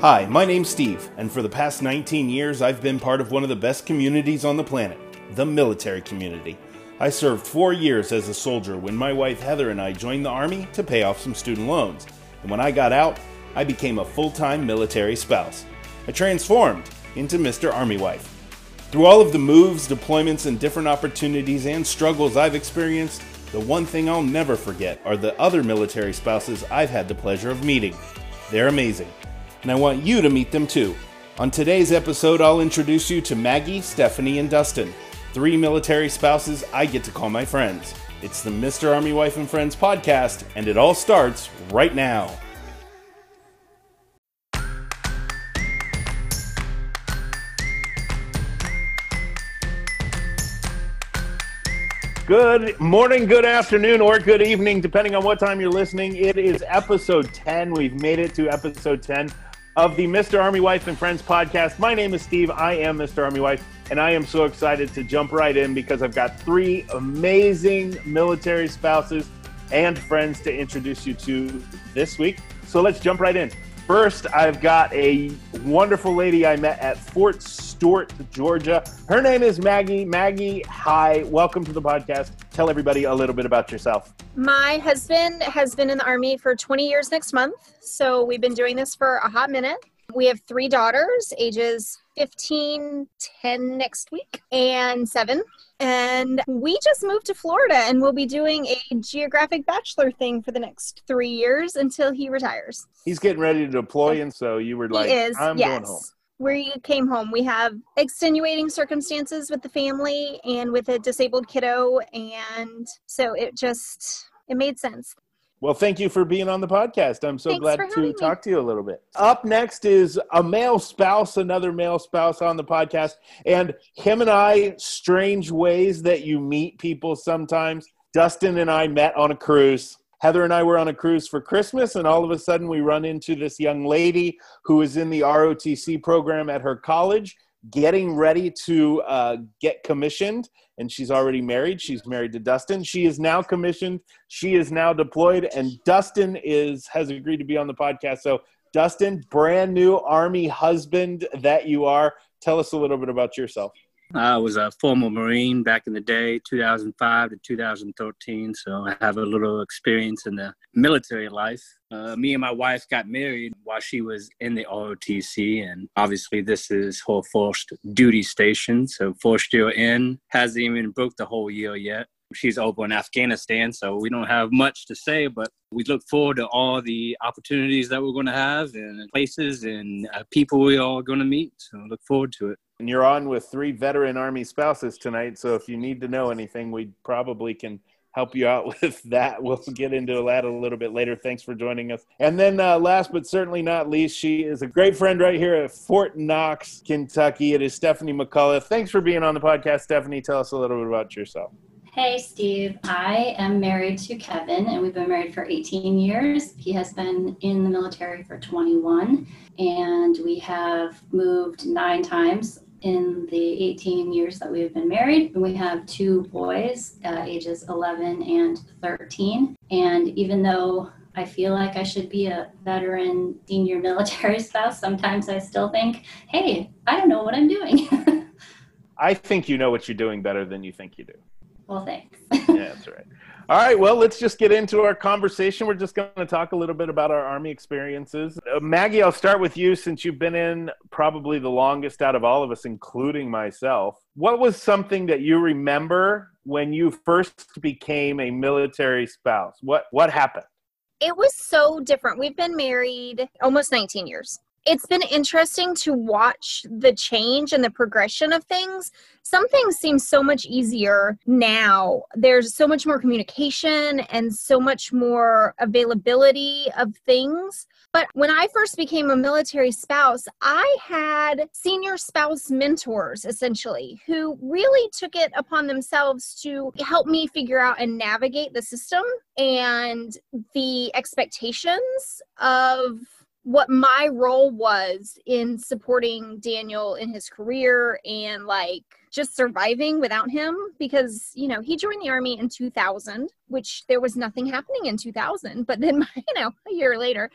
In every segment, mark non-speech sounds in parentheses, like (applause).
Hi, my name's Steve, and for the past 19 years, I've been part of one of the best communities on the planet the military community. I served four years as a soldier when my wife Heather and I joined the Army to pay off some student loans. And when I got out, I became a full time military spouse. I transformed into Mr. Army Wife. Through all of the moves, deployments, and different opportunities and struggles I've experienced, the one thing I'll never forget are the other military spouses I've had the pleasure of meeting. They're amazing and I want you to meet them too. On today's episode, I'll introduce you to Maggie, Stephanie, and Dustin, three military spouses I get to call my friends. It's the Mr. Army Wife and Friends podcast, and it all starts right now. Good morning, good afternoon, or good evening, depending on what time you're listening. It is episode 10. We've made it to episode 10 of the Mr. Army Wife and Friends podcast. My name is Steve. I am Mr. Army Wife, and I am so excited to jump right in because I've got three amazing military spouses and friends to introduce you to this week. So let's jump right in. First, I've got a wonderful lady I met at Fort Stewart, Georgia. Her name is Maggie. Maggie, hi. Welcome to the podcast. Tell everybody a little bit about yourself. My husband has been in the Army for 20 years next month. So we've been doing this for a hot minute. We have three daughters, ages 15, 10 next week, and seven. And we just moved to Florida and we'll be doing a geographic bachelor thing for the next three years until he retires. He's getting ready to deploy, and so you were like, is, I'm yes. going home. We came home. We have extenuating circumstances with the family and with a disabled kiddo. And so it just, it made sense. Well, thank you for being on the podcast. I'm so Thanks glad to me. talk to you a little bit. Up next is a male spouse, another male spouse on the podcast, and him and I, strange ways that you meet people sometimes. Dustin and I met on a cruise. Heather and I were on a cruise for Christmas, and all of a sudden we run into this young lady who is in the ROTC program at her college, getting ready to uh, get commissioned. And she's already married. She's married to Dustin. She is now commissioned. She is now deployed, and Dustin is has agreed to be on the podcast. So, Dustin, brand new Army husband that you are, tell us a little bit about yourself. I was a former Marine back in the day, 2005 to 2013. So I have a little experience in the military life. Uh, me and my wife got married while she was in the ROTC, and obviously this is her first duty station. So first year in, hasn't even broke the whole year yet. She's over in Afghanistan, so we don't have much to say, but we look forward to all the opportunities that we're going to have and places and uh, people we are going to meet. So look forward to it. And you're on with three veteran Army spouses tonight. So, if you need to know anything, we probably can help you out (laughs) with that. We'll get into that a little bit later. Thanks for joining us. And then, uh, last but certainly not least, she is a great friend right here at Fort Knox, Kentucky. It is Stephanie McCullough. Thanks for being on the podcast, Stephanie. Tell us a little bit about yourself. Hey, Steve. I am married to Kevin, and we've been married for 18 years. He has been in the military for 21, and we have moved nine times in the 18 years that we have been married. And we have two boys, uh, ages 11 and 13. And even though I feel like I should be a veteran senior (laughs) military spouse, sometimes I still think, hey, I don't know what I'm doing. (laughs) I think you know what you're doing better than you think you do. well, thanks. yeah, that's right. (laughs) All right, well, let's just get into our conversation. We're just going to talk a little bit about our Army experiences. Uh, Maggie, I'll start with you since you've been in probably the longest out of all of us, including myself. What was something that you remember when you first became a military spouse? What what happened? It was so different. We've been married almost 19 years. It's been interesting to watch the change and the progression of things. Some things seem so much easier now. There's so much more communication and so much more availability of things. But when I first became a military spouse, I had senior spouse mentors essentially who really took it upon themselves to help me figure out and navigate the system and the expectations of what my role was in supporting Daniel in his career and like just surviving without him because you know he joined the army in 2000 which there was nothing happening in 2000 but then (laughs) you know a year later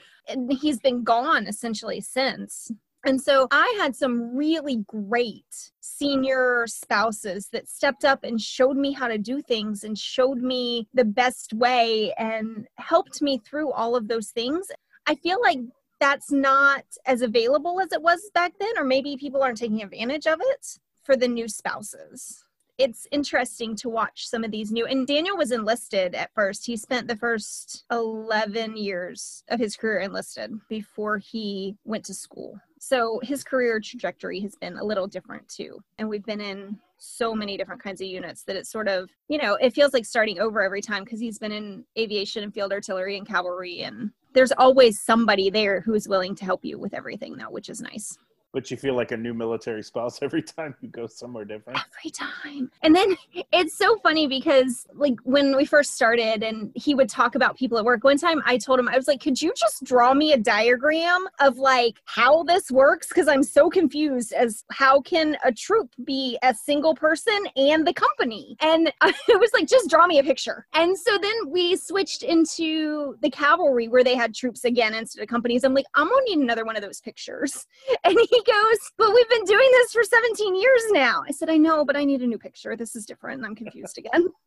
he's been gone essentially since and so I had some really great senior spouses that stepped up and showed me how to do things and showed me the best way and helped me through all of those things. I feel like that's not as available as it was back then, or maybe people aren't taking advantage of it for the new spouses it's interesting to watch some of these new and daniel was enlisted at first. He spent the first 11 years of his career enlisted before he went to school. So his career trajectory has been a little different too and we've been in so many different kinds of units that it's sort of you know it feels like starting over every time because he's been in aviation and field artillery and cavalry and there's always somebody there who is willing to help you with everything though which is nice but you feel like a new military (laughs) spouse every time you go somewhere different. Every time. And then it's so funny because like when we first started and he would talk about people at work one time i told him i was like could you just draw me a diagram of like how this works? Because i'm so confused as how can a troop be a single person and the company? And (laughs) it was like just draw me a picture. And so then we switched into the cavalry where they had troops again instead of companies. I'm like i'm gonna need another one of those pictures. (laughs) And he goes, But we've been doing this for 17 years now. I said, I know, but I need a new picture. This is different. And I'm confused again. (laughs)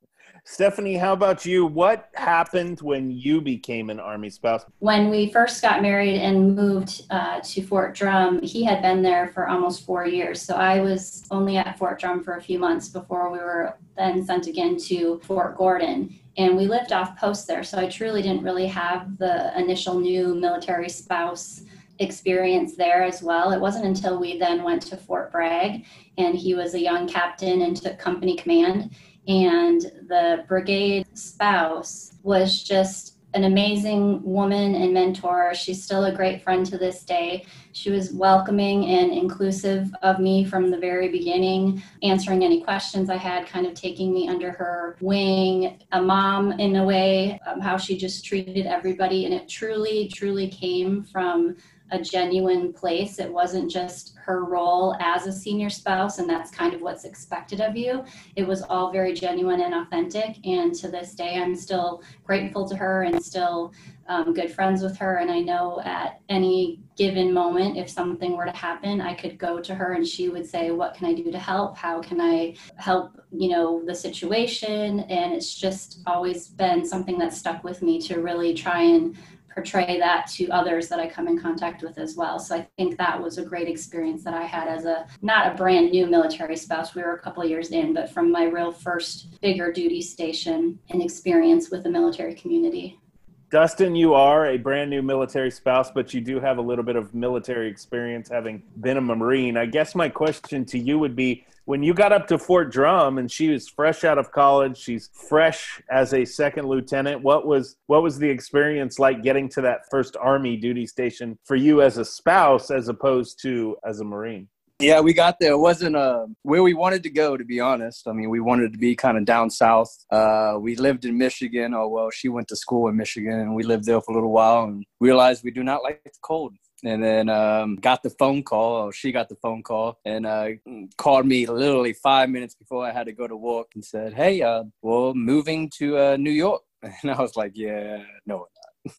Stephanie, how about you? What happened when you became an Army spouse? When we first got married and moved uh, to Fort Drum, he had been there for almost four years. So I was only at Fort Drum for a few months before we were then sent again to Fort Gordon. And we lived off post there. So I truly didn't really have the initial new military spouse experience there as well. It wasn't until we then went to Fort Bragg and he was a young captain and took company command. And the brigade spouse was just an amazing woman and mentor. She's still a great friend to this day. She was welcoming and inclusive of me from the very beginning, answering any questions I had, kind of taking me under her wing, a mom in a way, um, how she just treated everybody. And it truly, truly came from a genuine place. It wasn't just her role as a senior spouse, and that's kind of what's expected of you. It was all very genuine and authentic. And to this day, I'm still grateful to her and still um, good friends with her. And I know at any given moment, if something were to happen, I could go to her and she would say, What can I do to help? How can I help, you know, the situation? And it's just always been something that stuck with me to really try and portray that to others that I come in contact with as well. So I think that was a great experience that I had as a not a brand new military spouse. We were a couple years in, but from my real first bigger duty station and experience with the military community. Dustin, you are a brand new military spouse, but you do have a little bit of military experience having been a Marine. I guess my question to you would be when you got up to Fort Drum and she was fresh out of college, she's fresh as a second lieutenant. What was what was the experience like getting to that first army duty station for you as a spouse as opposed to as a Marine? Yeah, we got there. It wasn't uh, where we wanted to go, to be honest. I mean, we wanted to be kind of down south. Uh, we lived in Michigan. Oh, well, she went to school in Michigan, and we lived there for a little while and realized we do not like the cold and then um, got the phone call she got the phone call and uh, called me literally five minutes before i had to go to work and said hey uh, well moving to uh, new york. (laughs) And i was like yeah no (laughs)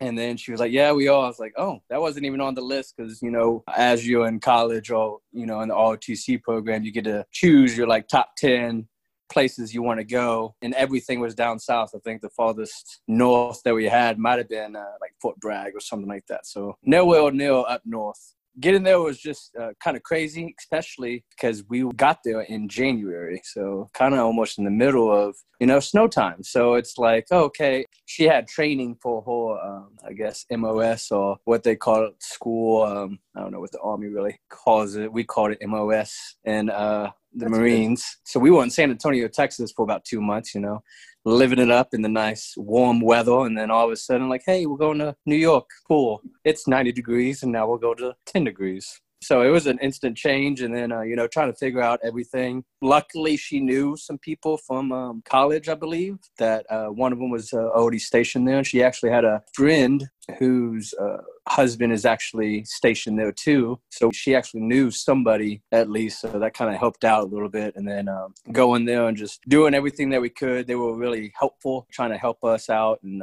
and then she was like yeah we are. I was like oh that wasn't even on the list because you know as you're in college or you know in the ROTC program you get to choose your like top 10 places you want to go, and everything was down south. I think the farthest north that we had might have been uh, like Fort Bragg or something like that. So nowhere near up north. Getting there was just uh, kind of crazy, especially because we got there in January. So kind of almost in the middle of, you know, snow time. So it's like, okay, she had training for her, um, I guess, MOS or what they call it, school. Um, I don't know what the Army really calls it. We called it MOS. And uh, the That's Marines. Good. So we were in San Antonio, Texas for about two months, you know, living it up in the nice warm weather. And then all of a sudden, like, hey, we're going to New York. Cool. It's 90 degrees, and now we'll go to 10 degrees. So it was an instant change, and then uh, you know trying to figure out everything. Luckily, she knew some people from um, college, I believe. That uh, one of them was uh, already stationed there, and she actually had a friend whose uh, husband is actually stationed there too. So she actually knew somebody at least, so that kind of helped out a little bit. And then um, going there and just doing everything that we could. They were really helpful, trying to help us out and.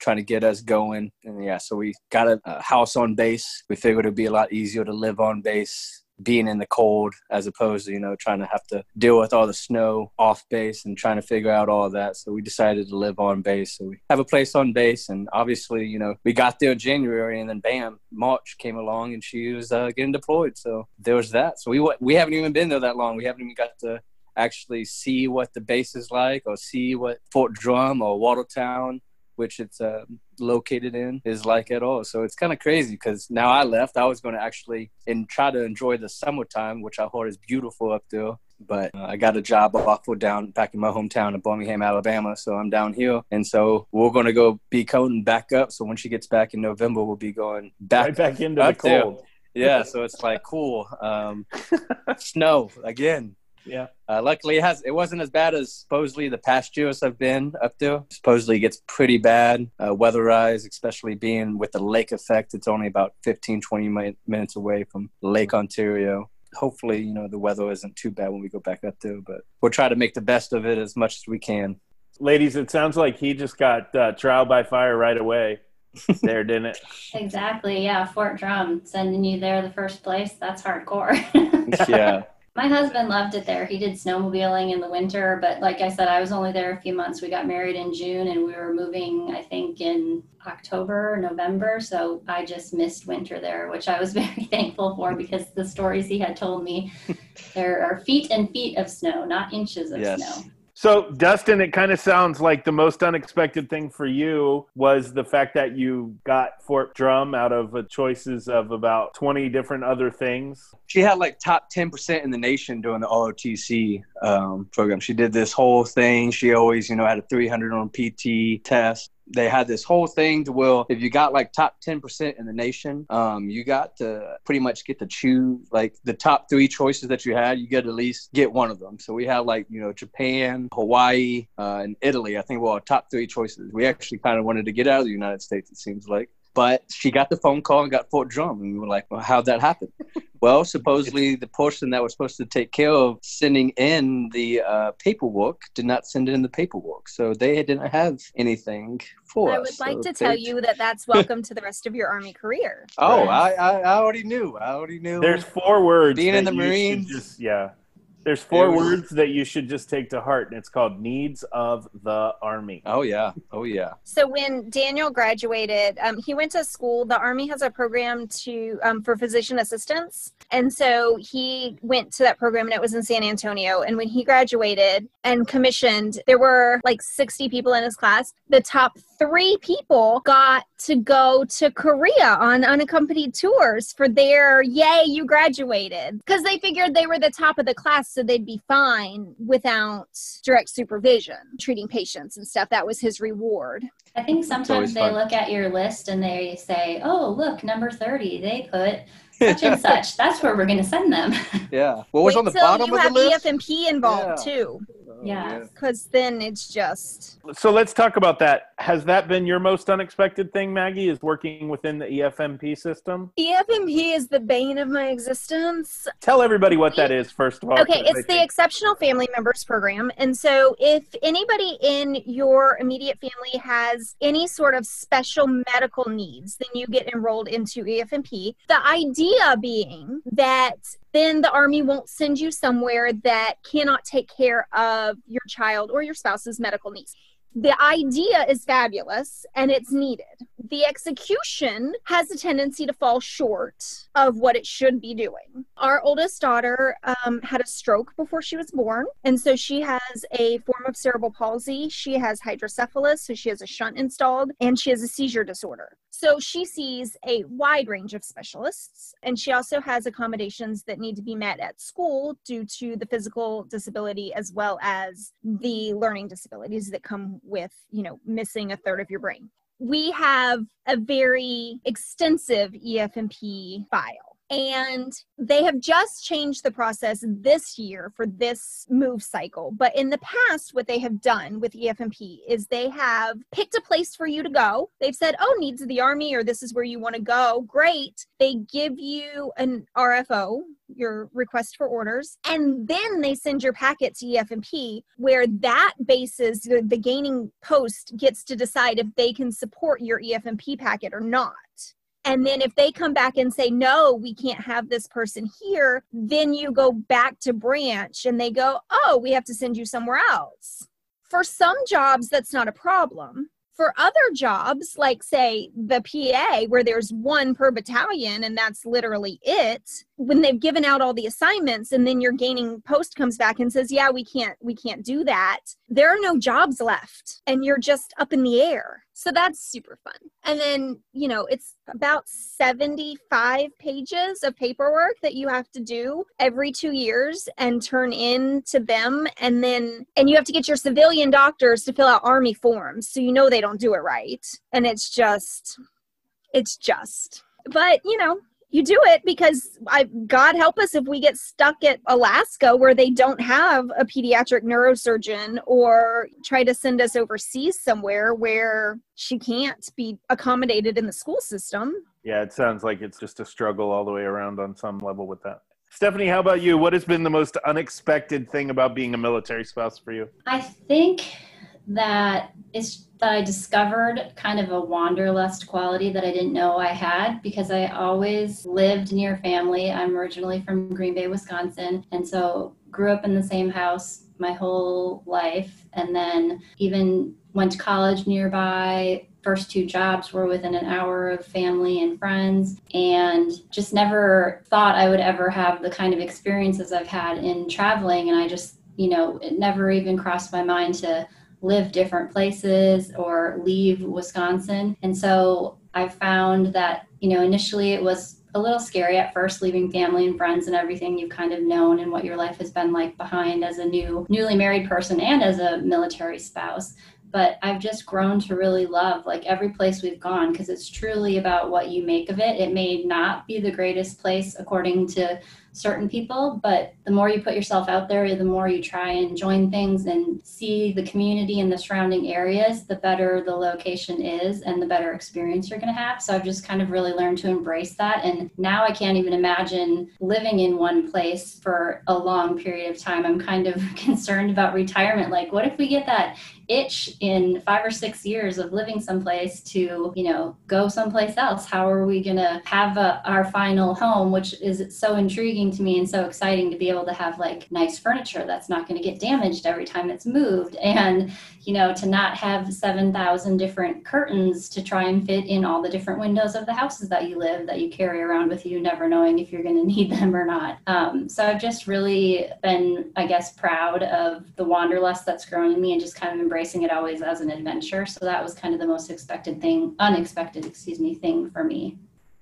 Trying to get us going. And yeah, so we got a, a house on base. We figured it'd be a lot easier to live on base being in the cold as opposed to you know trying to have to deal with all the snow off base and trying to figure out all that. So we decided to live on base. So we have a place on base. And obviously you know we got there in january and then bam march came along and she was uh, getting deployed. So there was that. So we we haven't even been there that long. We haven't even got to actually see what the base is like or see what fort drum or watertown which it's uh, located in, is like at all. So it's kind of crazy because now I left. I was going to actually and try to enjoy the summertime, which I heard is beautiful up there. But uh, I got a job offer down back in my hometown of Birmingham, Alabama. So I'm down here. And so we're going to go be coding back up. So when she gets back in November, we'll be going back, right back into the cold. There. Yeah. So it's like cool. Um, (laughs) snow again yeah. Uh, luckily, it has. It wasn't as bad as supposedly the past years have been up to. Supposedly, it gets pretty bad uh, weather-wise, especially being with the lake effect. It's only about 15, 20 mi- minutes away from Lake Ontario. Hopefully, you know the weather isn't too bad when we go back up there, but we'll try to make the best of it as much as we can. Ladies, it sounds like he just got uh, trial by fire right away. (laughs) there, didn't it? Exactly. Yeah, Fort Drum sending you there the first place. That's hardcore. (laughs) yeah. My husband loved it there. He did snowmobiling in the winter, but like I said, I was only there a few months. We got married in June and we were moving, I think, in October, November. So I just missed winter there, which I was (laughs) very thankful for because the stories he had told me, (laughs) there are feet and feet of snow, not inches of yes. snow. So, Dustin, it kind of sounds like the most unexpected thing for you was the fact that you got Fort Drum out of choices of about 20 different other things. She had like top 10% in the nation doing the ROTC um, program. She did this whole thing. She always, you know, had a 300 on PT test they had this whole thing to well if you got like top 10% in the nation um, you got to pretty much get to choose like the top three choices that you had you get at least get one of them. So we had like you know japan hawaii uh, and italy i think were our top three choices. We actually kind of wanted to get out of the united states it seems like but she got the phone call and got Fort Drum, and we were like, well, "How'd that happen?" well, supposedly the person that was supposed to take care of sending in the uh, paperwork did not send in the paperwork, so they didn't have anything for I us. I would like to tell you that that's (laughs) welcome to the rest of your Army career. Oh, I, I, I already knew. I already knew. There's four words. Being in the Marines. Just, yeah. There's four words that you should just take to heart, and it's called needs of the army. Oh yeah, oh yeah. So when Daniel graduated, um, he went to school. The army has a program to um, for physician assistants, and so he went to that program, and it was in San Antonio. And when he graduated and commissioned, there were like 60 people in his class. The top three people got to go to Korea on unaccompanied tours for their yay, you graduated, because they figured they were the top of the class so they'd be fine without direct supervision, treating patients and stuff. That was his reward. I think sometimes they fun. look at your list and they say, oh, look, number 30, they put such and (laughs) such. That's where we're going to send them. Yeah. What was Wait on the bottom of the list? You have EFMP involved yeah. too. Oh, yeah. Because then it's just. So let's talk about that. Has that been your most unexpected thing, Maggie? Is working within the EFMP system? EFMP is the bane of my existence. Tell everybody what that is, first of all. Okay, it's the Exceptional Family Members Program. And so if anybody in your immediate family has any sort of special medical needs, then you get enrolled into EFMP. The idea being that then the Army won't send you somewhere that cannot take care of your child or your spouse's medical needs. The idea is fabulous and it's needed. The execution has a tendency to fall short of what it should be doing. Our oldest daughter um, had a stroke before she was born, and so she has a form of cerebral palsy. She has hydrocephalus, so she has a shunt installed, and she has a seizure disorder. So she sees a wide range of specialists, and she also has accommodations that need to be met at school due to the physical disability as well as the learning disabilities that come with, you know, missing a third of your brain. We have a very extensive EFMP file And they have just changed the process this year for this move cycle. But in the past, what they have done with EFMP is they have picked a place for you to go. They've said, oh, needs of the Army, or this is where you want to go. Great. They give you an RFO, your request for orders, and then they send your packet to EFMP, where that basis, the, the gaining post gets to decide if they can support your EFMP packet or not. And then if they come back and say, no, we can't have this person here, then you go back to branch and they go, oh, we have to send you somewhere else. For some jobs, that's not a problem. For other jobs, like say the PA, where there's one per battalion and that's literally it, when they've given out all the assignments and then your gaining post comes back and says, yeah, we can't, we can't do that, there are no jobs left and you're just up in the air. So that's super fun. And then, you know, it's about 75 pages of paperwork that you have to do every two years and turn in to them. And then, and you have to get your civilian doctors to fill out Army forms. So you know they don't do it right. And it's just, it's just, but you know, you do it because I, God help us if we get stuck at Alaska where they don't have a pediatric neurosurgeon or try to send us overseas somewhere where she can't be accommodated in the school system. Yeah, it sounds like it's just a struggle all the way around on some level with that. Stephanie, how about you? What has been the most unexpected thing about being a military spouse for you? I think that it's that I discovered kind of a wanderlust quality that I didn't know I had because I always lived near family. I'm originally from Green Bay, Wisconsin, and so grew up in the same house my whole life. And then even went to college nearby. First two jobs were within an hour of family and friends. And just never thought I would ever have the kind of experiences I've had in traveling. And I just you know it never even crossed my mind to live different places or leave Wisconsin. And so I found that, you know, initially it was a little scary at first leaving family and friends and everything you've kind of known and what your life has been like behind as a new newly married person and as a military spouse but I've just grown to really love like every place we've gone because it's truly about what you make of it. It may not be the greatest place according to certain people, but the more you put yourself out there, the more you try and join things and see the community and the surrounding areas, the better the location is and the better experience you're going to have. So I've just kind of really learned to embrace that. And now I can't even imagine living in one place for a long period of time. I'm kind of (laughs) concerned about retirement. Like, what if we get that itch in five or six years of living someplace to, you know, go someplace else? How are we going to have a, our final home, which is so intriguing to me and so exciting to be able to have like nice furniture that's not going to get damaged every time it's moved and, you know, to not have 7,000 different curtains to try and fit in all the different windows of the houses that you live that you carry around with you, never knowing if you're going (laughs) to need them or not. Um, so I've just really been, I guess, proud of the wanderlust that's grown in me and just kind of embracing embracing it always as an adventure. So that was kind of the most expected thing, unexpected, excuse me, thing for me.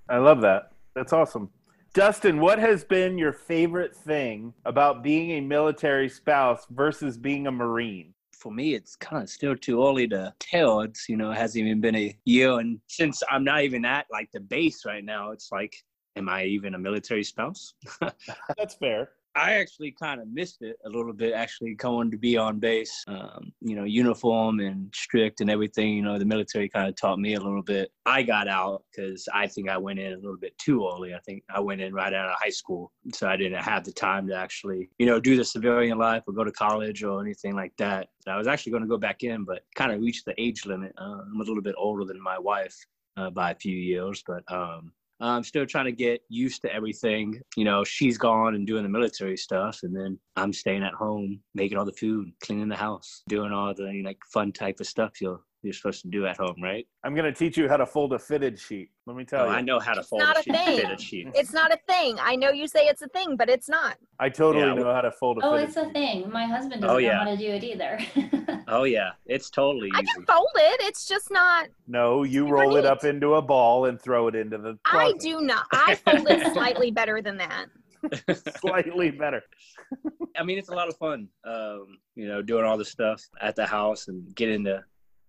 I love that. That's awesome. Dustin, what has been your favorite thing about being a military spouse versus being a Marine? for me, it's kind of still too early to tell. It's, you know, it hasn't even been a year. And since I'm not even at like the base right now, it's like, am I even a military spouse? (laughs) That's fair. I actually kind of missed it a little bit. Actually, going to be on base, um, you know, uniform and strict and everything. You know, the military kind of taught me a little bit. I got out because I think I went in a little bit too early. I think I went in right out of high school, so I didn't have the time to actually, you know, do the civilian life or go to college or anything like that. I was actually going to go back in, but kind of reached the age limit. Uh, I'm a little bit older than my wife uh, by a few years, but um, I'm still trying to get used to everything. You know, she's gone and doing the military stuff, and then I'm staying at home, making all the food, cleaning the house, doing all the like fun type of stuff you'll you're supposed to do at home, right? I'm going to teach you how to fold a fitted sheet. Let me tell oh, you. I know how to It's fold not a, a sheet, thing. fitted sheet. (laughs) It's not a thing. I know you say it's a thing, but it's not. I totally Yeah, know how to fold a Oh, fitted it's a thing. My husband doesn't Oh, yeah. know how to do it either. (laughs) Oh yeah, it's totally I easy. can fold it. It's just not. No, you Super roll it up into a ball and throw it into the I do not. I fold it (laughs) slightly better than that. Slightly better. I mean, it's a lot of fun. Um, you know, doing all the stuff at the house and getting to.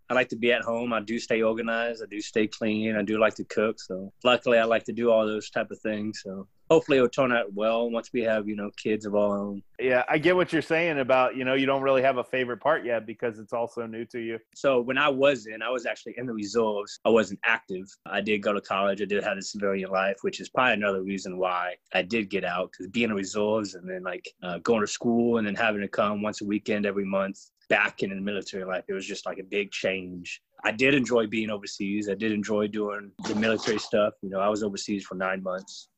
I like to be at home. I do stay organized. I do stay clean. I do like to cook. So luckily, I like to do all those type of things. So hopefully it'll turn out well once we have you know kids of our own. Yeah, I get what you're saying about you know you don't really have a favorite part yet because it's all so new to you. So when I was in, I was actually in the reserves. I wasn't active. I did go to college. I did have a civilian life, which is probably another reason why I did get out because being in reserves and then like uh, going to school and then having to come once a weekend every month back in the military life, it was just like a big change. I did enjoy being overseas. I did enjoy doing the military stuff. You know, I was overseas for nine months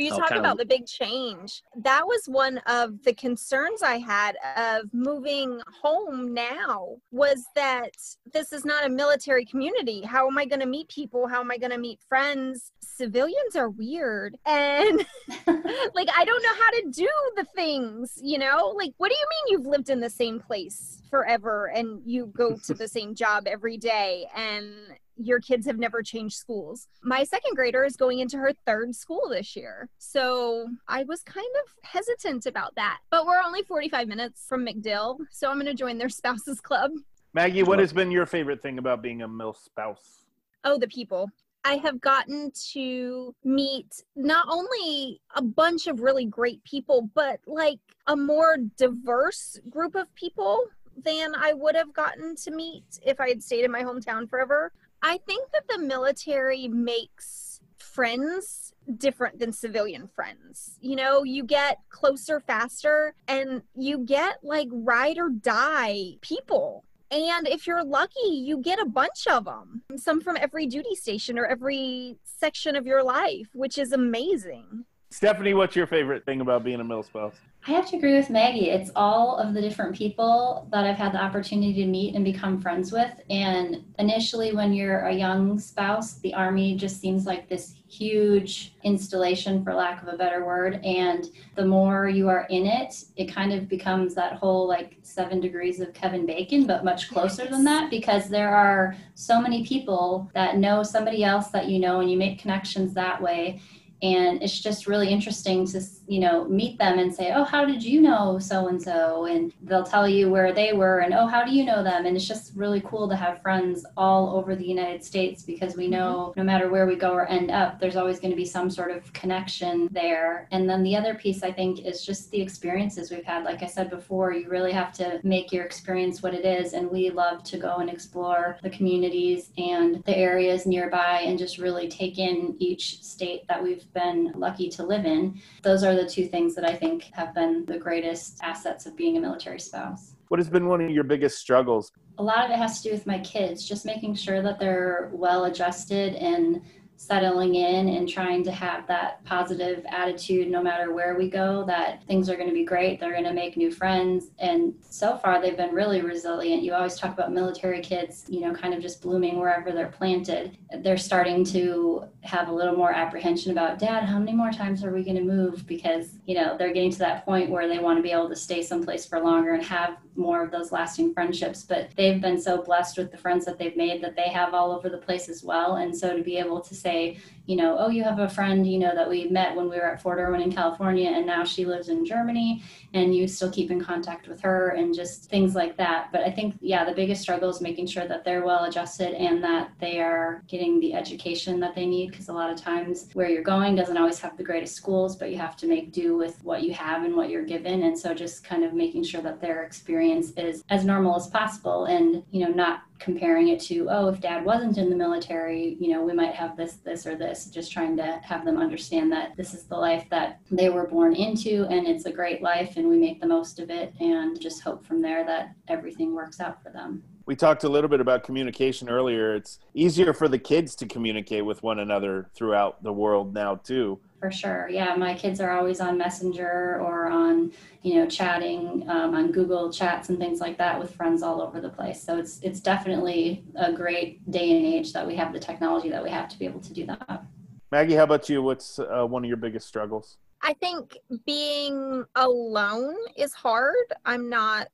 you oh, talk about the big change. That was one of the concerns I had of moving home now was that this is not a military community. How am I going to meet people? How am I going to meet friends? Civilians are weird. And (laughs) (laughs) like, I don't know how to do the things, you know? Like, what do you mean you've lived in the same place forever and you go to the same job every day and your kids have never changed schools. My second grader is going into her third school this year. So I was kind of hesitant about that. But we're only 45 minutes from MacDill. So I'm going to join their (laughs) spouses club. Maggie, what has been your favorite thing about being a MIL spouse? Oh, the people. I have gotten to meet not only a bunch of really great people, but like a more diverse group of people than I would have gotten to meet if I had stayed in my hometown forever. I think that the military makes friends different than civilian friends. You know, you get closer faster and you get like ride or die people. And if you're lucky, you get a bunch of them, some from every duty station or every section of your life, which is amazing. Stephanie, what's your favorite thing about being a MIL spouse? I have to agree with Maggie. It's all of the different people that I've had the opportunity to meet and become friends with. And initially, when you're a young spouse, the Army just seems like this huge installation, for lack of a better word. And the more you are in it, it kind of becomes that whole like seven degrees of Kevin Bacon, but much closer than that because there are so many people that know somebody else that you know, and you make connections that way and it's just really interesting to you know meet them and say oh how did you know so and so and they'll tell you where they were and oh how do you know them? And it's just really cool to have friends all over the united states because we know mm-hmm. no matter where we go or end up there's always going to be some sort of connection there. And then the other piece i think is just the experiences we've had. Like i said before you really have to make your experience what it is and we love to go and explore the communities and the areas nearby and just really take in each state that we've been lucky to live in. Those are the two things that I think have been the greatest assets of being a military spouse. What has been one of your biggest struggles? A lot of it has to do with my kids, just making sure that they're well adjusted and settling in and trying to have that positive attitude no matter where we go that things are going to be great they're going to make new friends and so far they've been really resilient you always talk about military kids you know kind of just blooming wherever they're planted they're starting to have a little more apprehension about dad how many more times are we going to move? Because you know they're getting to that point where they want to be able to stay someplace for longer and have more of those lasting friendships. But they've been so blessed with the friends that they've made that they have all over the place as well. And so to be able to say you know, oh, you have a friend, you know, that we met when we were at Fort Irwin in California, and now she lives in Germany, and you still keep in contact with her, and just things like that. But I think, yeah, the biggest struggle is making sure that they're well adjusted and that they are getting the education that they need, because a lot of times where you're going doesn't always have the greatest schools, but you have to make do with what you have and what you're given. And so just kind of making sure that their experience is as normal as possible and, you know, not comparing it to oh if dad wasn't in the military you know we might have this this or this just trying to have them understand that this is the life that they were born into and it's a great life and we make the most of it and just hope from there that everything works out for them we talked a little bit about communication earlier it's easier for the kids to communicate with one another throughout the world now too for sure. Yeah, my kids are always on Messenger or on, you know, chatting um, on Google Chats and things like that with friends all over the place. So it's it's definitely a great day and age that we have the technology that we have to be able to do that. Maggie, how about you? What's uh, one of your biggest struggles? I think being alone is hard. I'm not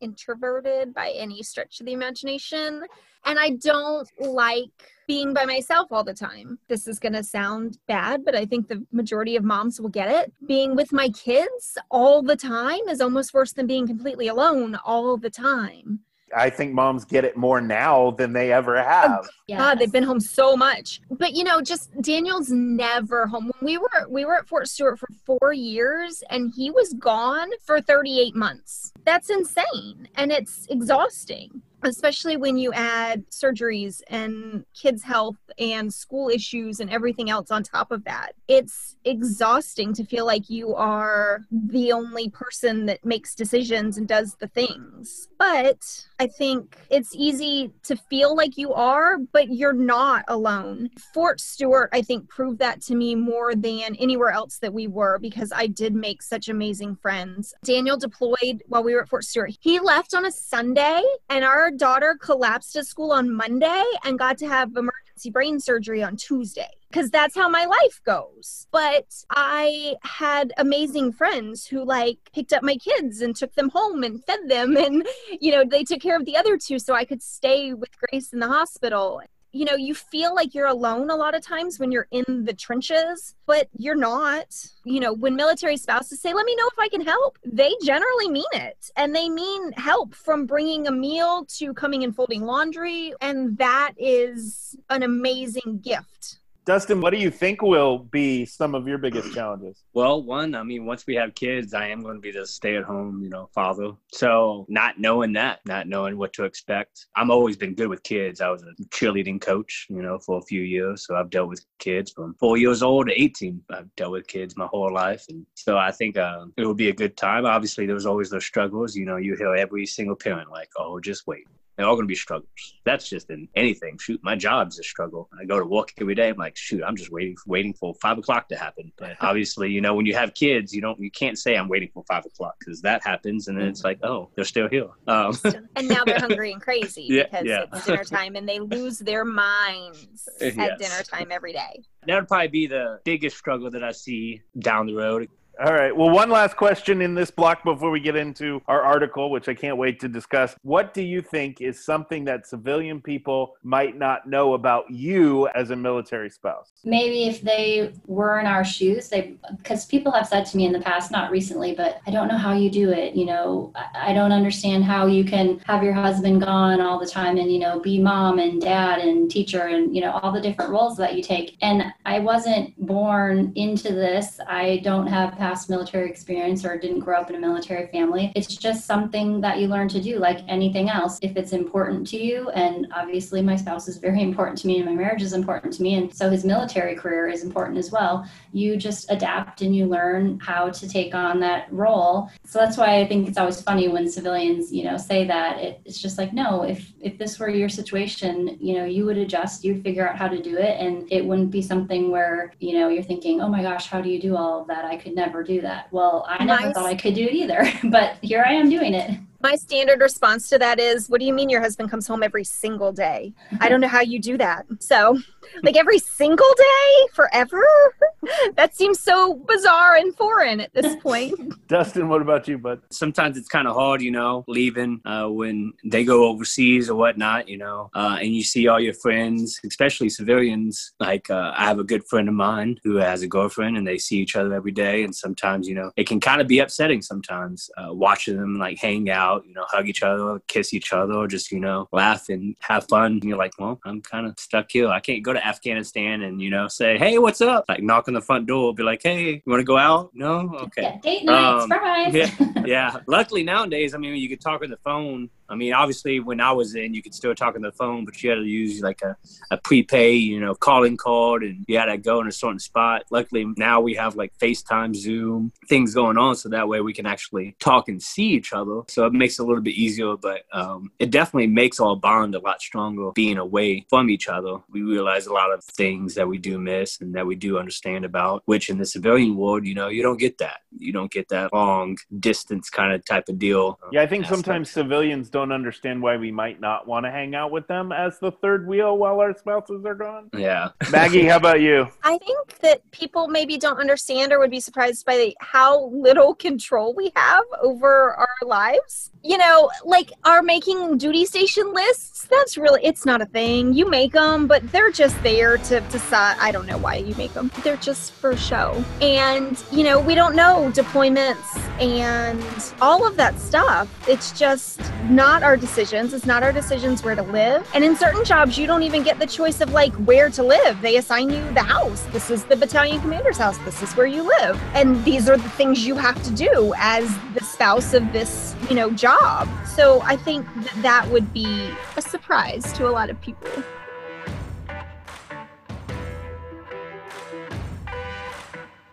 introverted by any stretch of the imagination. And I don't like being by myself all the time. This is going to sound bad, but I think the majority of moms will get it. Being with my kids all the time is almost worse than being completely alone all the time. I think moms get it more now than they ever have. Yeah. God, they've been home so much. But you know, just Daniel's never home. When we were we were at Fort Stewart for 4 years and he was gone for 38 months. That's insane and it's exhausting especially when you add surgeries and kids' health and school issues and everything else on top of that. It's exhausting to feel like you are the only person that makes decisions and does the things. But I think it's easy to feel like you are, but you're not alone. Fort Stewart, I think, proved that to me more than anywhere else that we were because I did make such amazing friends. Daniel deployed while we were at Fort Stewart. He left on a Sunday, and our daughter collapsed at school on Monday and got to have emergency brain surgery on Tuesday because that's how my life goes. But I had amazing friends who like picked up my kids and took them home and fed them and you know, they took care of the other two so I could stay with Grace in the hospital you know, you feel like you're alone a lot of times when you're in the trenches, but you're not. You know, when military spouses say, Let me know if I can help, they generally mean it. And they mean help from bringing a meal to coming and folding laundry. And that is an amazing gift Dustin, what do you think will be some of your biggest challenges? Well, one, I mean, once we have kids, I am going to be the stay at home, you know, father. So not knowing that, not knowing what to expect. I'm always been good with kids. I was a cheerleading coach, you know, for a few years. So I've dealt with kids from four years old to 18. I've dealt with kids my whole life. And so I think uh, it will be a good time. Obviously, there's always those struggles. You know, you hear every single parent like, oh, just wait they're all going to be struggles. That's just in anything. Shoot, my job's a struggle. I go to work every day. I'm like, shoot, I'm just waiting, waiting for five o'clock to happen. But (laughs) obviously, you know, when you have kids, you don't, you can't say I'm waiting for five o'clock because that happens, and then it's like, oh, they're still here. Um, and now they're hungry and crazy (laughs) yeah, because yeah. it's dinner time, and they lose their minds (laughs) at yes. dinner time every day. That would probably be the biggest struggle that I see down the road. All right. Well, one last question in this block before we get into our article, which I can't wait to discuss. What do you think is something that civilian people might not know about you as a military spouse? Maybe if they were in our shoes, they because people have said to me in the past, not recently, but I don't know how you do it. You know, I don't understand how you can have your husband gone all the time and you know be mom and dad and teacher and you know all the different roles that you take. And I wasn't born into this. I don't have past military experience or didn't grow up in a military family. It's just something that you learn to do like anything else if it's important to you. And obviously, my spouse is very (laughs) important to me and my marriage is important to me. And so his military career is important as well. You just adapt and you learn how to take on that role. So that's why I think it's always funny when civilians, you know, say that. It, it's just like, no, if, if this were your situation, you know, you would adjust, you'd figure out how to do it. And it wouldn't be something where, you know, you're thinking, oh my gosh, how do you do all of that? I could never do that. Well, I never nice. thought I could do it either, (laughs) but here I am doing it. My standard response to that is, What do you mean your husband comes home every single day? I (laughs) don't know how you do that. So, like every single day forever? (laughs) that seems so bizarre and foreign at this point. (laughs) Dustin, what about you, bud? Sometimes it's kind of hard, you know, leaving uh, when they go overseas or whatnot, you know, uh, and you see all your friends, especially civilians. Like, uh, I have a good friend of mine who has a girlfriend and they see each other every day. And sometimes, you know, it can kind of be upsetting sometimes uh, watching them like hang out out, you know, hug each other, kiss each other, or just, you know, laugh and have fun. And you're like, well, I'm kind of stuck here. I can't go to Afghanistan and, you know, say, hey, what's up? Like knock on the front door, be like, hey, you want to go out? No? Okay. Yeah, date night, um, surprise. yeah. (laughs) yeah. Luckily nowadays, I mean, you could talk on the phone I mean, obviously, when I was in, you could still talk on the phone, but you had to use like a, a prepay, you know, calling card, and you had to go in a certain spot. Luckily, now we have like FaceTime, Zoom, things going on, so that way we can actually talk and see each other. So it makes it a little bit easier, but um, it definitely makes our bond a lot stronger being away from each other. We realize a lot of things that we do miss and that we do understand about, which in the civilian world, you know, you don't get that. You don't get that long distance kind of type of deal. Yeah, I think sometimes civilians don't don't understand why we might not want to hang out with them as the third wheel while our spouses are gone. Yeah. (laughs) Maggie, how about you? I think that people maybe don't understand or would be surprised by how little control we have over our lives. You know, like our making duty station lists, that's really, it's not a thing. You make them, but they're just there to decide. I don't know why you make them. They're just for show. And, you know, we don't know deployments and all of that stuff. It's just not not our decisions. It's not our decisions where to live. And in certain jobs, you don't even get the choice of like where to live. They assign you the house. This is the battalion commander's house. This is where you live. And these are the things you have to do as the spouse of this, you know, job. So I think that that would be a surprise to a lot of people.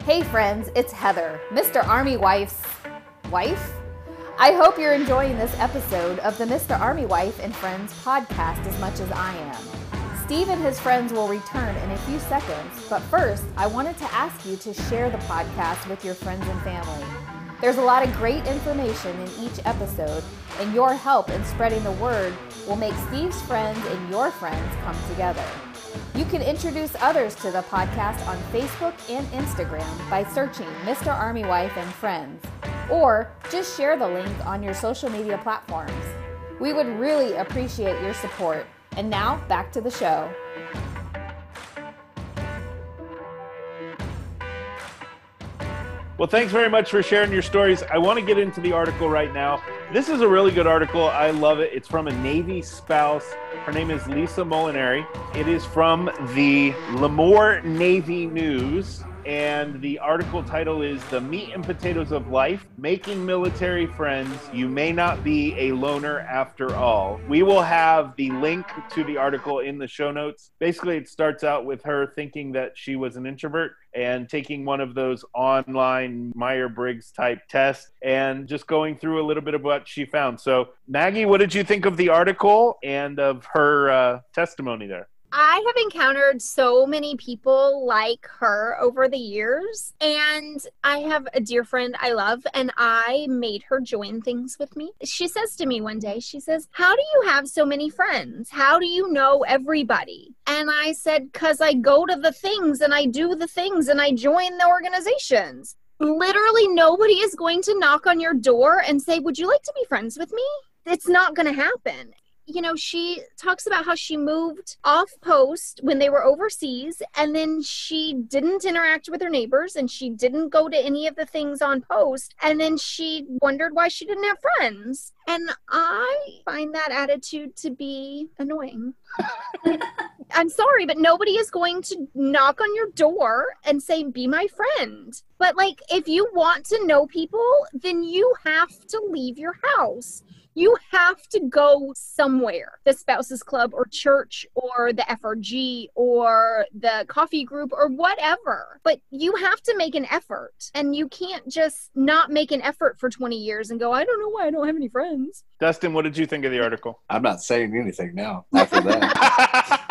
Hey friends, it's Heather, Mr. Army Wife's wife. I hope you're enjoying this episode of the Mr. Army Wife and Friends podcast as much as I am. Steve and his friends will return in a few seconds, but first, I wanted to ask you to share the podcast with your friends and family. There's a lot of great information in each episode, and your help in spreading the word will make Steve's friends and your friends come together. You can introduce others to the podcast on Facebook and Instagram by searching Mr. Army Wife and Friends, or just share the link on your social media platforms. We would really appreciate your support. And now, back to the show. Well, thanks very much for sharing your stories. I want to get into the article right now. This is a really good article. I love it. It's from a Navy spouse. Her name is Lisa Molinari. It is from the Lemoore Navy News and the article title is The Meat and Potatoes of Life Making Military Friends. You May Not Be a Loner After All. We will have the link to the article in the show notes. Basically, it starts out with her thinking that she was an introvert and taking one of those online Meyer Briggs type tests and just going through a little bit of what she found. So, Maggie, what did you think of the article and of her uh, testimony there? I have encountered so many people like her over the years, and I have a dear friend I love, and I made her join things with me. She says to me one day, She says, How do you have so many friends? How do you know everybody? And I said, Because I go to the things and I do the things and I join the organizations. Literally, nobody is going to knock on your door and say, Would you like to be friends with me? It's not going to happen you know, she talks about how she moved off post when they were overseas and then she didn't interact with her neighbors and she didn't go to any of the things on post and then she wondered why she didn't have friends. And I find that attitude to be annoying. (laughs) I'm sorry, but nobody is going to knock on your door and say, be my friend. But, like, if you want to know people, then you have to leave your house you have to go somewhere the spouses club or church or the frg or the coffee group or whatever. But you have to make an effort and you can't just not make an effort for 20 years and go i don't know why i don't have any friends. Dustin what did you think of the article? I'm not saying anything now after that.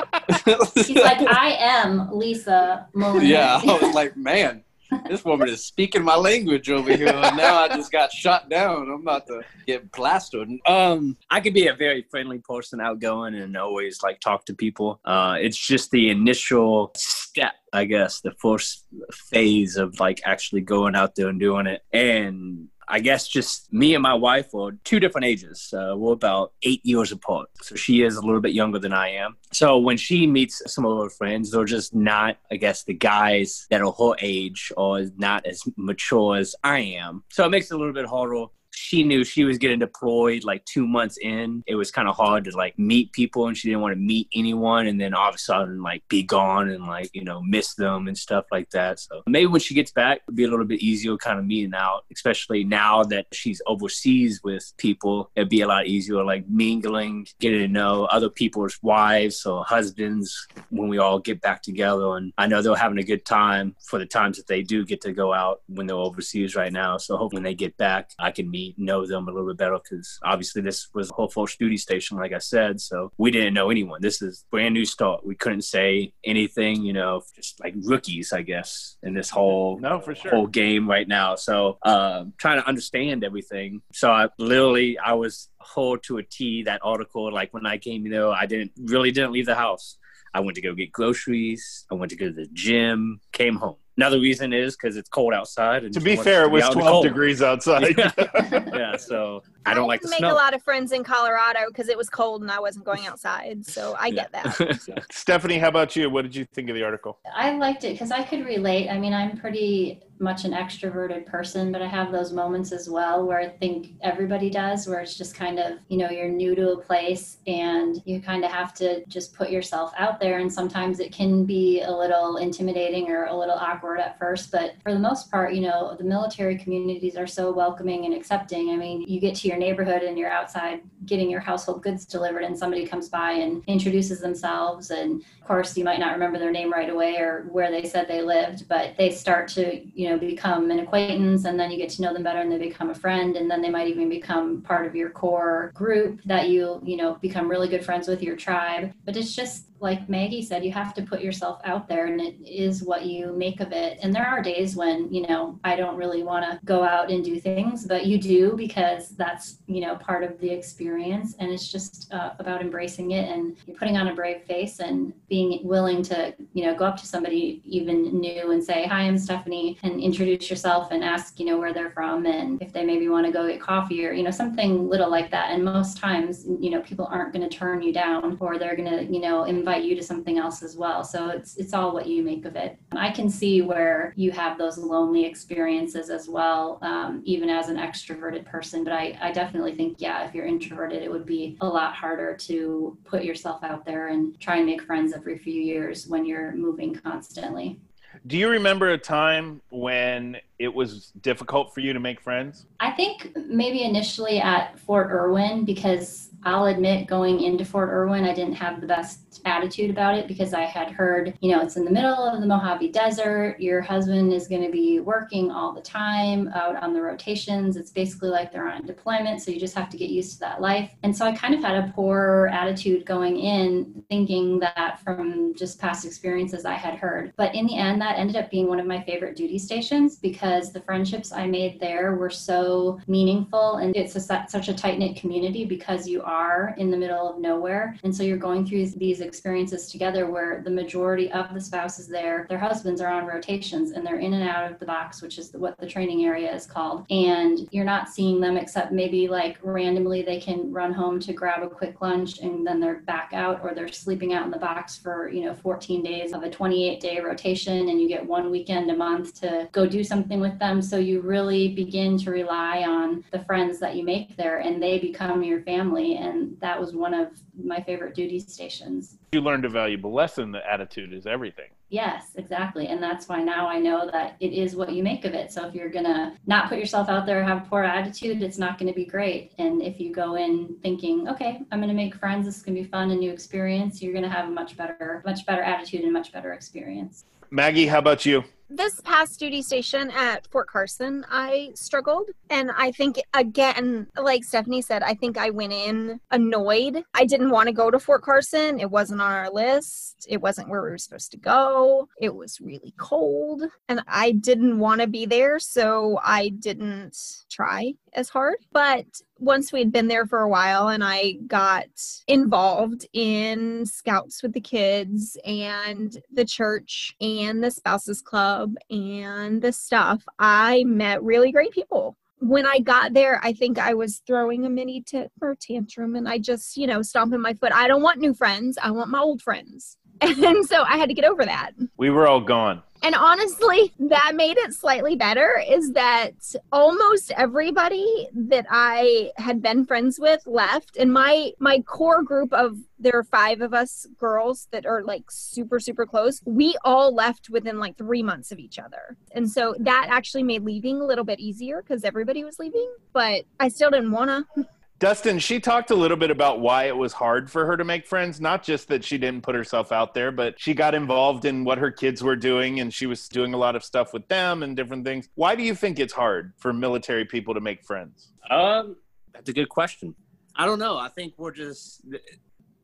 (laughs) He's like i am lisa Molinari. (laughs) yeah i was like man this woman is speaking my language over here, and now I just got shot down. I'm about to get plastered. Um, I could be a very friendly person, outgoing, and always like talk to people. Uh, it's just the initial step, I guess, the first phase of like actually going out there and doing it. And I guess just me and my wife are two different ages. Uh, we're about eight years apart. So she is a little bit younger than I am. So when she meets some of her friends, they're just not, I guess, the guys that are her age or not as mature as I am. So it makes it a little bit harder she knew she was getting deployed like two months in. It was kind of hard to like meet people and she didn't want to meet anyone and then all of a sudden like be gone and like, you know, miss them and stuff like that. So maybe when she gets back, it'll be a little bit easier kind of meeting out, especially now that she's overseas with people. It'd be a lot easier like mingling, getting to know other people's wives or husbands when we all get back together. And I know they're having a good time for the times that they do get to go out when they're overseas right now. So hopefully when they get back, I can meet know them a little bit better because obviously this was a whole first duty station, like I said. So we didn't know anyone. This is brand new start. We couldn't say anything, you know, just like rookies, I guess, in this whole no for sure whole game right now. So uh, trying to understand everything. So I literally I was whole to a T that article. Like when I came, you know, I didn't really didn't leave the house. I went to go get groceries. I went to go to the gym, came home. Another reason is because it's cold outside. And To be fair, to it was out in the 12 degrees (laughs) outside. Yeah. (laughs) yeah, so I don't like the make snow. a lot of friends in Colorado because it was cold and I wasn't going outside. So I get that. (laughs) So, Stephanie, how about you? What did you think of the article? I liked it because I could relate. I mean, I'm pretty much an extroverted person, but I have those moments as well where I think everybody does, where it's just kind of, you know, you're new to a place and you kind of have to just put yourself out there. And sometimes it can be a little intimidating or a little awkward at first. But for the most part, you know, the military communities are so welcoming and accepting. I mean, you get to your neighborhood and you're outside getting your household goods delivered, and somebody comes by and introduces themselves. And of course, you might not remember their name right away or where they said they lived, but they start to, you know, become an acquaintance and then you get to know them better and they become a friend. And then they might even become part of your core group that you, you know, become really good friends with your tribe. But it's just like Maggie said, you have to put yourself out there and it is what you make of it. And there are days when, you know, I don't really want to go out and do things, but you do because that's, you know, part of the experience. And it's just uh, about embracing it and putting on a brave face and being willing to, you know, go up to somebody even new and say, Hi, I'm Stephanie, and introduce yourself and ask, you know, where they're from and if they maybe want to go get coffee or, you know, something little like that. And most times, you know, people aren't going to turn you down or they're going to, you know, invite you to something else as well. So it's it's all what you make of it. I can see where you have those lonely experiences as well, um, even as an extroverted person. But I, I definitely think, yeah, if you're introverted, it would be a lot harder to put yourself out there and try and make friends every few years when you're moving constantly. Do you remember a time when it was difficult for you to make friends? I think maybe initially at Fort Irwin, because I'll admit going into Fort Irwin, I didn't have the best attitude about it because I had heard, you know, it's in the middle of the Mojave Desert. Your husband is going to be working all the time out on the rotations. It's basically like they're on deployment. So you just have to get used to that life. And so I kind of had a poor attitude going in, thinking that from just past experiences I had heard. But in the end, that ended up being one of my favorite duty stations because the friendships I made there were so meaningful. And it's a, such a tight knit community because you are in the middle of nowhere. And so you're going through these experiences together where the majority of the spouses there, their husbands are on rotations and they're in and out of the box, which is what the training area is called. And you're not seeing them except maybe like randomly they can run home to grab a quick lunch and then they're back out or they're sleeping out in the box for, you know, 14 days of a 28 day rotation and you get one weekend a month to go do something with them. So you really begin to rely on the friends that you make there and they become your family. And that was one of my favorite duty stations. You learned a valuable lesson that attitude is everything. Yes, exactly. And that's why now I know that it is what you make of it. So if you're going to not put yourself out there, have a poor attitude, it's not going to be great. And if you go in thinking, okay, I'm going to make friends, this is going to be fun, a new experience, you're going to have a much better, much better attitude and much better experience. Maggie, how about you? This past duty station at Fort Carson, I struggled. And I think, again, like Stephanie said, I think I went in annoyed. I didn't want to go to Fort Carson. It wasn't on our list, it wasn't where we were supposed to go. It was really cold, and I didn't want to be there. So I didn't try as hard. But once we'd been there for a while and I got involved in scouts with the kids and the church and the spouses club and the stuff, I met really great people. When I got there, I think I was throwing a mini temper tantrum and I just, you know, stomping my foot. I don't want new friends. I want my old friends. And so I had to get over that. We were all gone. And honestly, that made it slightly better is that almost everybody that I had been friends with left and my my core group of there are 5 of us girls that are like super super close. We all left within like 3 months of each other. And so that actually made leaving a little bit easier cuz everybody was leaving, but I still didn't want to. Dustin, she talked a little bit about why it was hard for her to make friends. Not just that she didn't put herself out there, but she got involved in what her kids were doing and she was doing a lot of stuff with them and different things. Why do you think it's hard for military people to make friends? Um, that's a good question. I don't know. I think we're just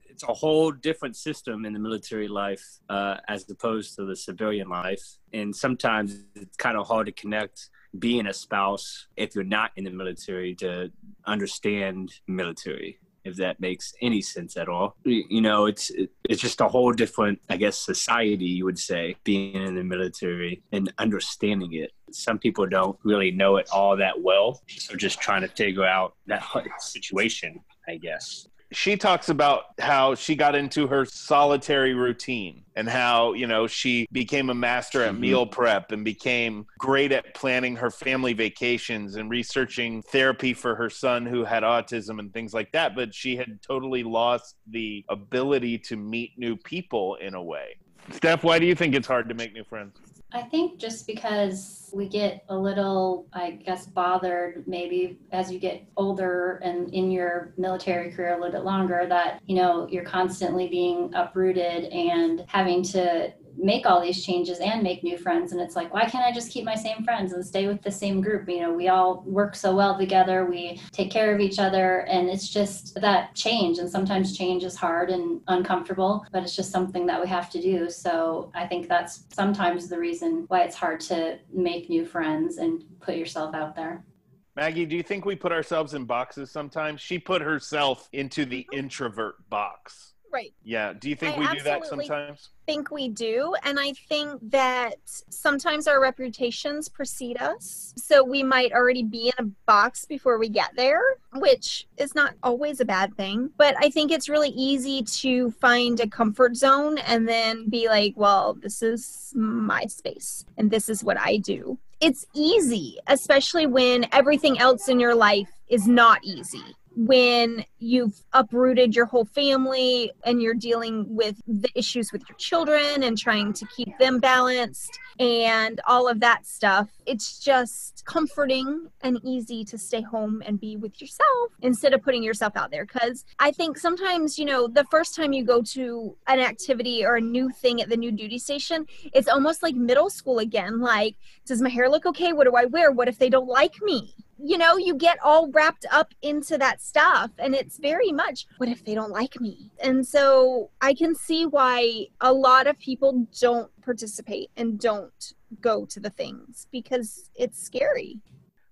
it's a whole different system in the military life uh, as opposed to the civilian life, and sometimes it's kind of hard to connect being a spouse if you're not in the military to understand military if that makes any sense at all. You know, it's it's just a whole different, I guess, society you would say, being in the military and understanding it. Some people don't really know it all that well, so just trying to figure out that (laughs) situation, I guess she talks about how she got into her solitary routine and how you know she became a master at mm-hmm. meal prep and became great at planning her family vacations and researching therapy for her son who had autism and things like that. But she had totally lost the ability to meet new people in a way. Steph why do you think it's hard to make new friends I think just because we get a little, I guess, bothered maybe as you get older and in your military career a little bit longer, that, you know, you're constantly being uprooted and having to make all these changes and make new friends and it's like why can't i just keep my same friends and stay with the same group you know we all work so well together we take care of each other and it's just that change and sometimes change is hard and uncomfortable but it's just something that we have to do so i think that's sometimes the reason why it's hard to make new friends and put yourself out there Maggie, do you think we put ourselves in boxes sometimes? She put herself into the introvert box. Right. Yeah. Do you think I we do that sometimes? I think we do. And I think that sometimes our reputations precede us. So we might already be in a box before we get there, which is not always a bad thing. But I think it's really easy to find a comfort zone and then be like, well, this is my space and this is what I do. It's easy, especially when everything else in your life is not easy when you've uprooted your whole family and you're dealing with the issues with your children and trying to keep them balanced and all of that stuff. It's just comforting and easy to stay home and be with yourself instead of putting yourself out there. Because I think sometimes, you know, the first time you go to an activity or a new thing at the new duty station, it's almost like middle school again. Like, does my hair look okay? What do I wear? What if they don't like me? you know, you get all wrapped up into that stuff. And it's very much, what if they don't like me? And so I can see why a lot of people don't participate and don't go to the things because it's scary.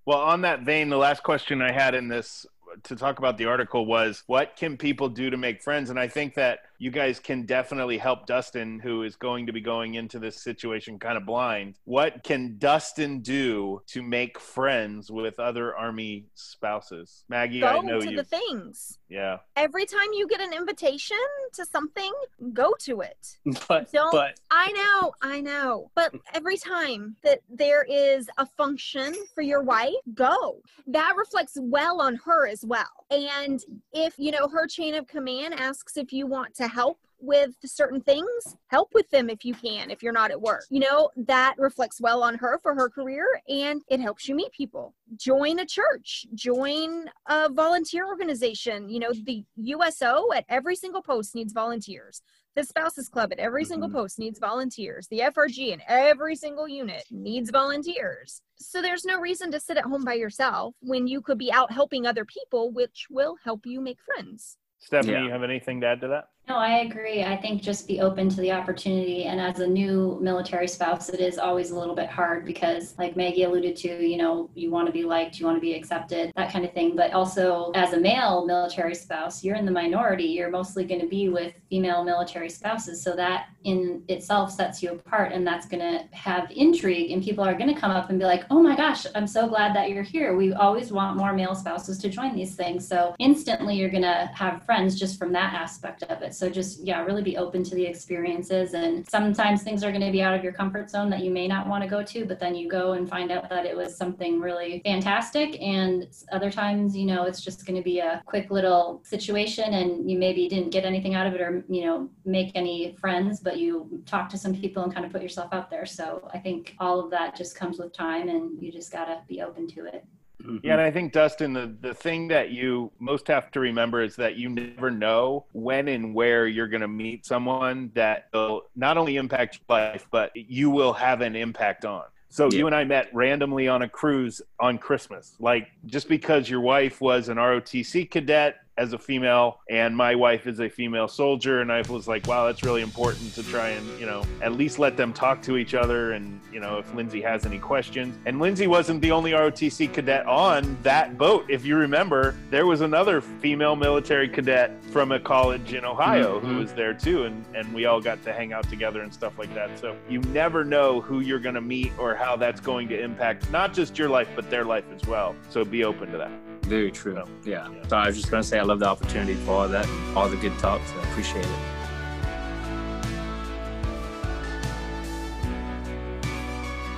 Well, on that vein, the last question I had in this to talk about the article was what can people do to make friends? And I think that you guys can definitely help Dustin, who is going to be going into this situation kind of blind. What can Dustin do to make friends with other Army spouses? Maggie, go I know to you. the things. Yeah. Every time you get an invitation to something, go to it. (laughs) But, Don't. But. I know, I know. But every time that there is a function for your wife, go. That reflects well on her as well. And if you know her chain of command asks if you want to help with certain things, help with them if you can, if you're not at work. You know, that reflects well on her for her career and it helps you meet people. Join a church, join a volunteer organization. You know, the USO at every single post needs volunteers. The Spouses Club at every mm-hmm. single post needs volunteers. The FRG in every single unit needs volunteers. So there's no reason to sit at home by yourself when you could be out helping other people, which will help you make friends. Stephanie, yeah. you have anything to add to that? No, I agree. I think just be open to the opportunity. And as a new military spouse, it is always a little bit hard because, like Maggie alluded to, you know, you want to be liked, you want to be accepted, that kind of thing. But also, as a male military spouse, you're in the minority. You're mostly going to be with female military spouses. So that in itself sets you apart. And that's going to have intrigue. And people are going to come up and be like, oh my gosh, I'm so glad that you're here. We always want more male spouses to join these things. So instantly, you're going to have friends just from that aspect of it. So just, yeah, really be open to the experiences. And sometimes things are going to be out of your comfort zone that you may not want to go to, but then you go and find out that it was something really fantastic. And other times, you know, it's just going to be a quick little situation and you maybe didn't get anything out of it or, you know, make any friends, but you talk to some people and kind of put yourself out there. So I think all of that just comes with time and you just got to be open to it. Mm-hmm. Yeah, and I think Dustin, the, the thing that you most have to remember is that you never know when and where you're going to meet someone that will not only impact your life, but you will have an impact on. So yeah. you and I met randomly on a cruise on Christmas. Like just because your wife was an ROTC cadet as a female, and my wife is a female soldier. And I was like, wow, that's really important to try and, you know, at least let them talk to each other. And, you know, if Lindsay has any questions. And Lindsay wasn't the only ROTC cadet on that boat. If you remember, there was another female military cadet from a college in Ohio Mhm. who was there too. And, and we all got to hang out together and stuff like that. So you never know who you're going to meet or how that's going to impact not just your life, but their life as well. So be open to that. Very true. So, yeah. yeah. So I was just gonna say I love the opportunity for all that, all the good talks. I appreciate it.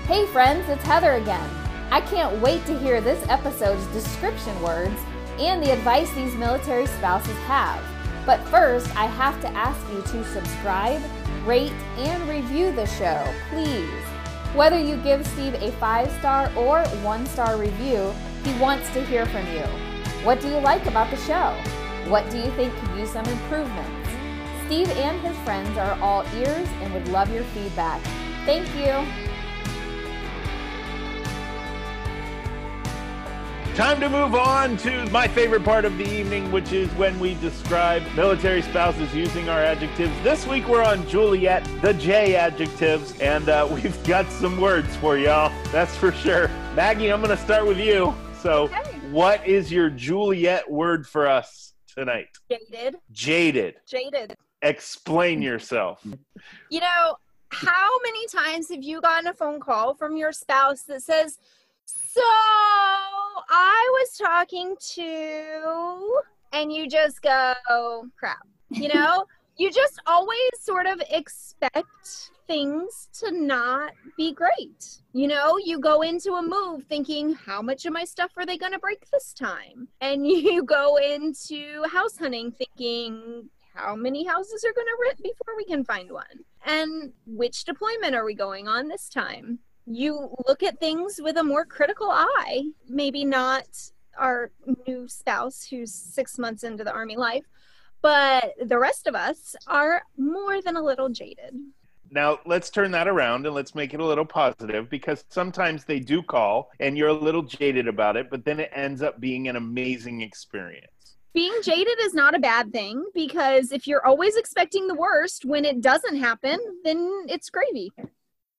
Hey friends, it's Heather again. I can't wait to hear this episode's description words and the advice these military spouses have. But first, I have to ask you to subscribe, rate, and review the show, please. Whether you give Steve a five star or one star review, he wants to hear from you. What do you like about the show? What do you think could use some improvements? Steve and his friends are all ears and would love your feedback. Thank you. Time to move on to my favorite part of the evening, which is when we describe military spouses using our adjectives. This week we're on Juliet, the J adjectives, and uh, (laughs) we've got some words for y'all. That's for sure. Maggie, I'm going to start with you. So, Okay. what is your Juliet word for us tonight? Jaded. Jaded. Jaded. Explain yourself. You know, how many times have you gotten a phone call from your spouse that says, So I was talking to, and you just go, crap. You know, (laughs) you just always sort of expect things to not be great. You know, you go into a move thinking, how much of my stuff are they going to break this time? And (laughs) you go into house hunting thinking, how many houses are going to rent before we can find one? And which deployment are we going on this time? You look at things with a more critical eye, maybe not our new spouse who's six months into the Army life, but the rest of us are more than a little jaded. Now, let's turn that around and let's make it a little positive because sometimes they do call and you're a little jaded about it, but then it ends up being an amazing experience. Being jaded is not a bad thing because if you're always expecting the worst when it doesn't happen, then it's gravy.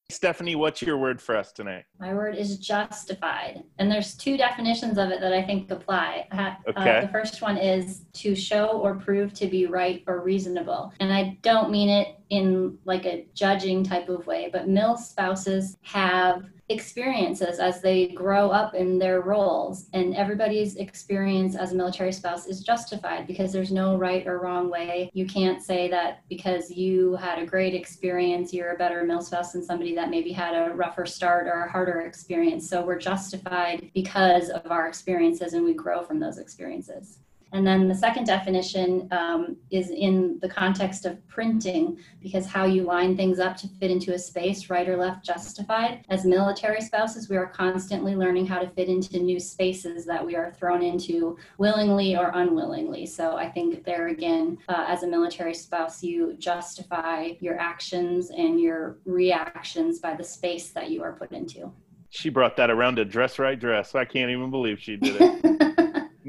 Stephanie, what's your word for us tonight? My word is justified. And there's two definitions of it that I think apply. Uh, Okay. the first one is to show or prove to be right or reasonable. And I don't mean it in like a judging type of way, but mil spouses have experiences as they grow up in their roles and everybody's experience as a military spouse is justified because there's no right or wrong way. You can't say that because you had a great experience you're a better mil spouse than somebody that maybe had a rougher start or a harder experience. So we're justified because of our experiences and we grow from those experiences and then the second definition um, is in the context of printing, because how you line things up to fit into a space, right or left, justified. As military spouses, we are constantly learning how to fit into new spaces that we are thrown into willingly or unwillingly. So I think there again, uh, as a military spouse, you justify your actions and your reactions by the space that you are put into. She brought that around to dress right dress. I can't even believe she did it. (laughs)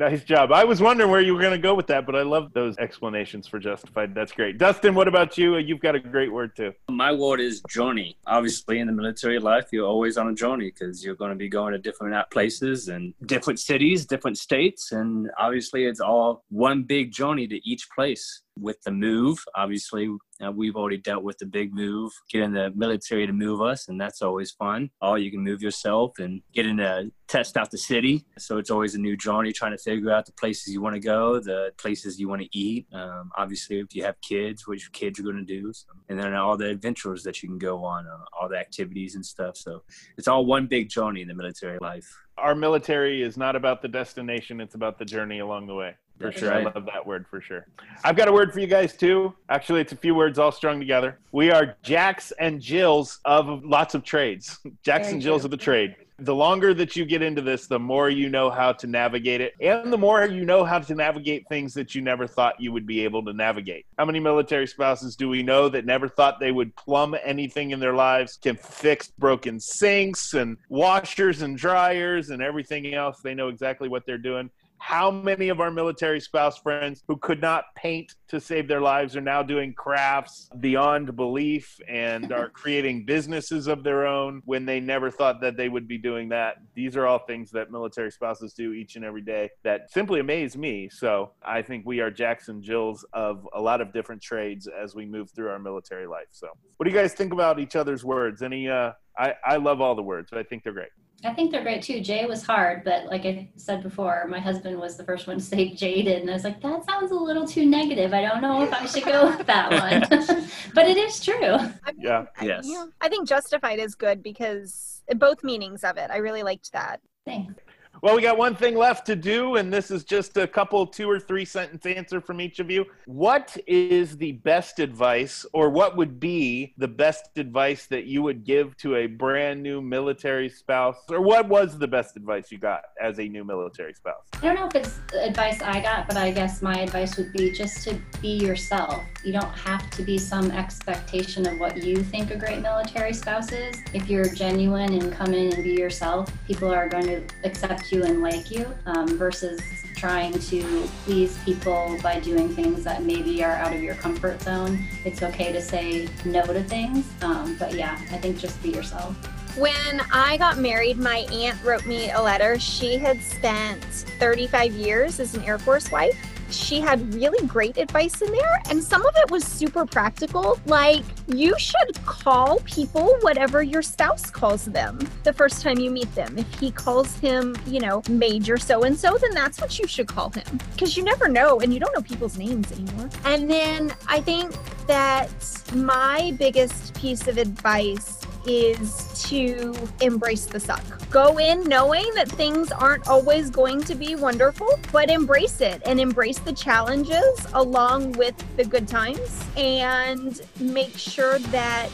nice job. I was wondering where you were going to go with that, but I love those explanations for justified. That's great. Dustin, what about you? You've got a great word too. My word is journey. Obviously, in the military life, you're always on a journey because you're going to be going to different places and different cities, different states. And obviously, it's all one big journey to each place. With the move, obviously, uh, we've already dealt with the big move, getting the military to move us, and that's always fun. Or you can move yourself and getting to test out the city. So it's always a new journey trying to figure out the places you want to go, the places you want to eat. Um, obviously, if you have kids, what your kids are going to do, so, and then all the adventures that you can go on, uh, all the activities and stuff. So it's all one big journey in the military life. Our military is not about the destination, it's about the journey along the way. For That's sure. I love that word for sure. I've got a word for you guys too. Actually, it's a few words all strung together. We are Jacks and Jills of lots of trades. (laughs) Jacks Very and Jills true. of the trade. The longer that you get into this, the more you know how to navigate it, and the more you know how to navigate things that you never thought you would be able to navigate. How many military spouses do we know that never thought they would plumb anything in their lives, can fix broken sinks and washers and dryers and everything else? They know exactly what they're doing. How many of our military spouse friends who could not paint to save their lives are now doing crafts beyond belief and are (laughs) creating businesses of their own when they never thought that they would be doing that. These are all things that military spouses do each and every day that simply amaze me. So I think we are Jackson Jills of a lot of different trades as we move through our military life. So what do you guys think about each other's words? Any, uh, I, I love all the words. I think they're great. I think they're great too. Jay was hard, but like I said before, my husband was the first one to say jaded, and I was like, that sounds a little too negative. I don't know if I should go with that (laughs) one, (laughs) but it is true. I mean, yeah. Yes. Yeah, I think justified is good because both meanings of it. I really liked that. Thanks. Well, we got one thing left to do, and this is just a couple, two or three sentence answer from each of you. What is the best advice, or what would be the best advice that you would give to a brand new military spouse? Or what was the best advice you got as a new military spouse? I don't know if it's advice I got, but I guess my advice would be just to be yourself. You don't have to be some expectation of what you think a great military spouse is. If you're genuine and come in and be yourself, people are going to accept you and like you um, versus trying to please people by doing things that maybe are out of your comfort zone. It's okay to say no to things, um, but yeah, I think just be yourself. When I got married, my aunt wrote me a letter. She had spent 35 years as an Air Force wife she had really great advice in there, and some of it was super practical. Like, you should call people whatever your spouse calls them the first time you meet them. If he calls him, you know, Major so and so, then that's what you should call him because you never know and you don't know people's names anymore. And then I think that my biggest piece of advice is to embrace the suck. Go in knowing that things aren't always going to be wonderful, but embrace it and embrace the challenges along with the good times and make sure that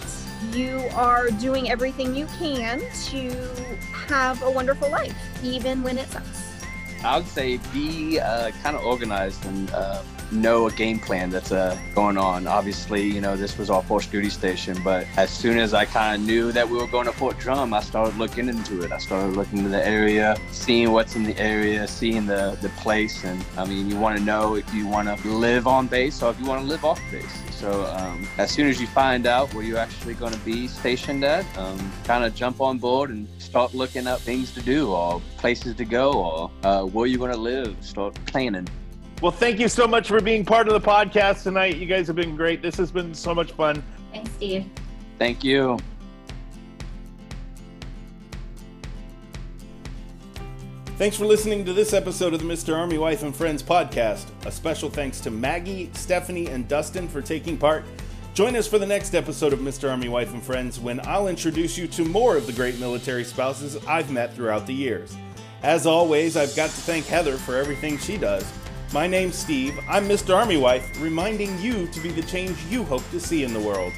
you are doing everything you can to have a wonderful life, even when it sucks. I would say be uh, kind of organized and uh, know a game plan that's uh, going on. Obviously, you know, this was our force duty station, but as soon as I kind of knew that we were going to Fort Drum, I started looking into it. I started looking into the area, seeing what's in the area, seeing the, the place. And I mean, you want to know if you want to live on base or if you want to live off base. So um, as soon as you find out where you're actually going to be stationed at, um, kind of jump on board and start looking up things to do or places to go or uh, where you're going to live. Start planning. Well, thank you so much for being part of the podcast tonight. You guys have been great. This has been so much fun. Thanks, Steve. Thank you. Thanks for listening to this episode of the Mr. Army Wife and Friends podcast. A special thanks to Maggie, Stephanie, and Dustin for taking part. Join us for the next episode of Mr. Army Wife and Friends when I'll introduce you to more of the great military spouses I've met throughout the years. As always, I've got to thank Heather for everything she does. My name's Steve. I'm Mr. Army Wife, reminding you to be the change you hope to see in the world.